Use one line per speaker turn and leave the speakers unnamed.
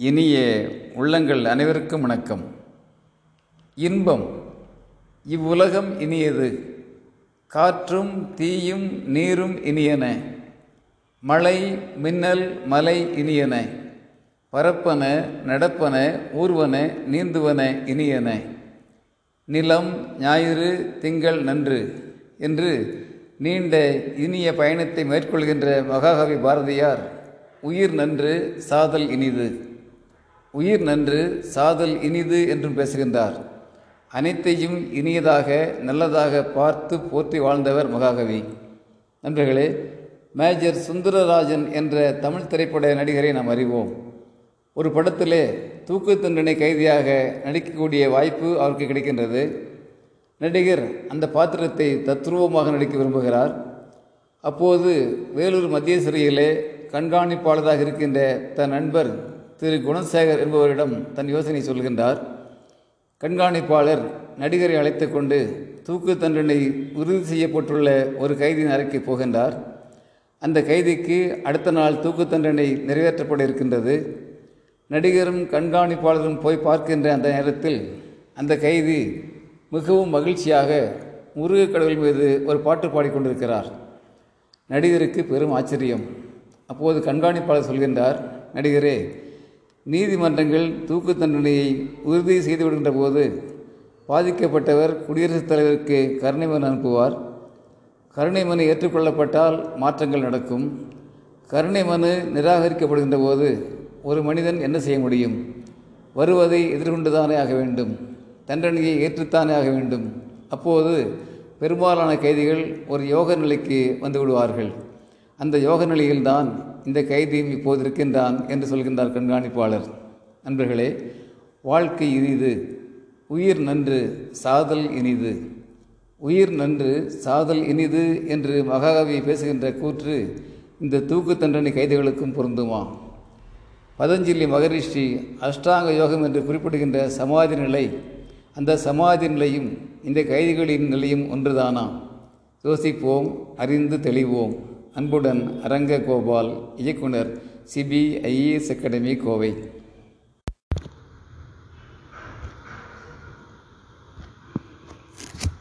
இனிய உள்ளங்கள் அனைவருக்கும் வணக்கம். இன்பம் இவ்வுலகம் இனியது காற்றும் தீயும் நீரும் இனியன மழை மின்னல் மலை இனியன பரப்பன நடப்பன ஊர்வன நீந்துவன இனியன நிலம் ஞாயிறு திங்கள் நன்று என்று நீண்ட இனிய பயணத்தை மேற்கொள்கின்ற மகாகவி பாரதியார் உயிர் நன்று சாதல் இனிது. உயிர் நன்று சாதல் இனிது என்றும் பேசுகின்றார். அனைத்தையும் இனியதாக நல்லதாக பார்த்து போற்றி வாழ்ந்தவர் மகாகவி. நண்பர்களே மேஜர் சுந்தரராஜன் என்ற தமிழ் திரைப்பட நடிகரை நாம் அறிவோம். ஒரு படத்திலே தூக்கு தண்டனை கைதியாக நடிக்கக்கூடிய வாய்ப்பு அவருக்கு கிடைக்கின்றது. நடிகர் அந்த பாத்திரத்தை தத்ரூபமாக நடிக்க விரும்புகிறார். அப்போது வேலூர் மத்திய சிறையிலே கண்காணிப்பாளராக இருக்கின்ற தன் நண்பர் திரு குணசேகர் என்பவரிடம் தன் யோசனை சொல்கின்றார். கண்காணிப்பாளர் நடிகரை அழைத்து கொண்டு தூக்கு தண்டனை உறுதி செய்யப்பட்டுள்ள ஒரு கைதியின் அறைக்கு போகின்றார். அந்த கைதிக்கு அடுத்த நாள் தூக்கு தண்டனை நிறைவேற்றப்பட இருக்கின்றது. நடிகரும் கண்காணிப்பாளரும் போய் பார்க்கின்ற அந்த நேரத்தில் அந்த கைதி மிகவும் மகிழ்ச்சியாக முருகக் கடவுள் மீது ஒரு பாட்டு பாடிக்கொண்டிருக்கிறார் நடிகருக்கு பெரும் ஆச்சரியம். அப்போது கண்காணிப்பாளர் சொல்கின்றார் நடிகரே நீதிமன்றங்கள் தூக்கு தண்டனையை உறுதி செய்து விடுகின்ற போது பாதிக்கப்பட்டவர் குடியரசுத் தலைவருக்கு கருணை மனு அனுப்புவார். கருணை மனு ஏற்றுக்கொள்ளப்பட்டால் மாற்றங்கள் நடக்கும். கருணை மனு நிராகரிக்கப்படுகின்ற போது ஒரு மனிதன் என்ன செய்ய முடியும்? வருவதை எதிர்கொண்டுதானே ஆக வேண்டும். தண்டனையை ஏற்றுத்தானே ஆக வேண்டும். அப்போது பெரும்பாலான கைதிகள் ஒரு யோக நிலைக்கு வந்து விடுவார்கள். அந்த யோக நிலையில்தான் இந்த கைதியும் இப்போது இருக்கின்றான் என்று சொல்கின்றார் கண்காணிப்பாளர். நண்பர்களே வாழ்க்கை இனிது உயிர் நன்று சாதல் இனிது. உயிர் நன்று சாதல் இனிது என்று மகாகவி பேசுகின்ற கூற்று இந்த தூக்கு தண்டனை கைதிகளுக்கும் பொருந்துமா? பதஞ்சலி மகரிஷி அஷ்டாங்க யோகம் என்று குறிப்பிடுகின்ற சமாதி நிலை அந்த சமாதி நிலையும் இந்த கைதிகளின் நிலையும் ஒன்றுதானா? யோசிப்போம் அறிந்து தெளிவோம். அன்புடன் அரங்க கோபால் இயக்குனர் சிபிஐஏஎஸ் அகாடமி கோவை.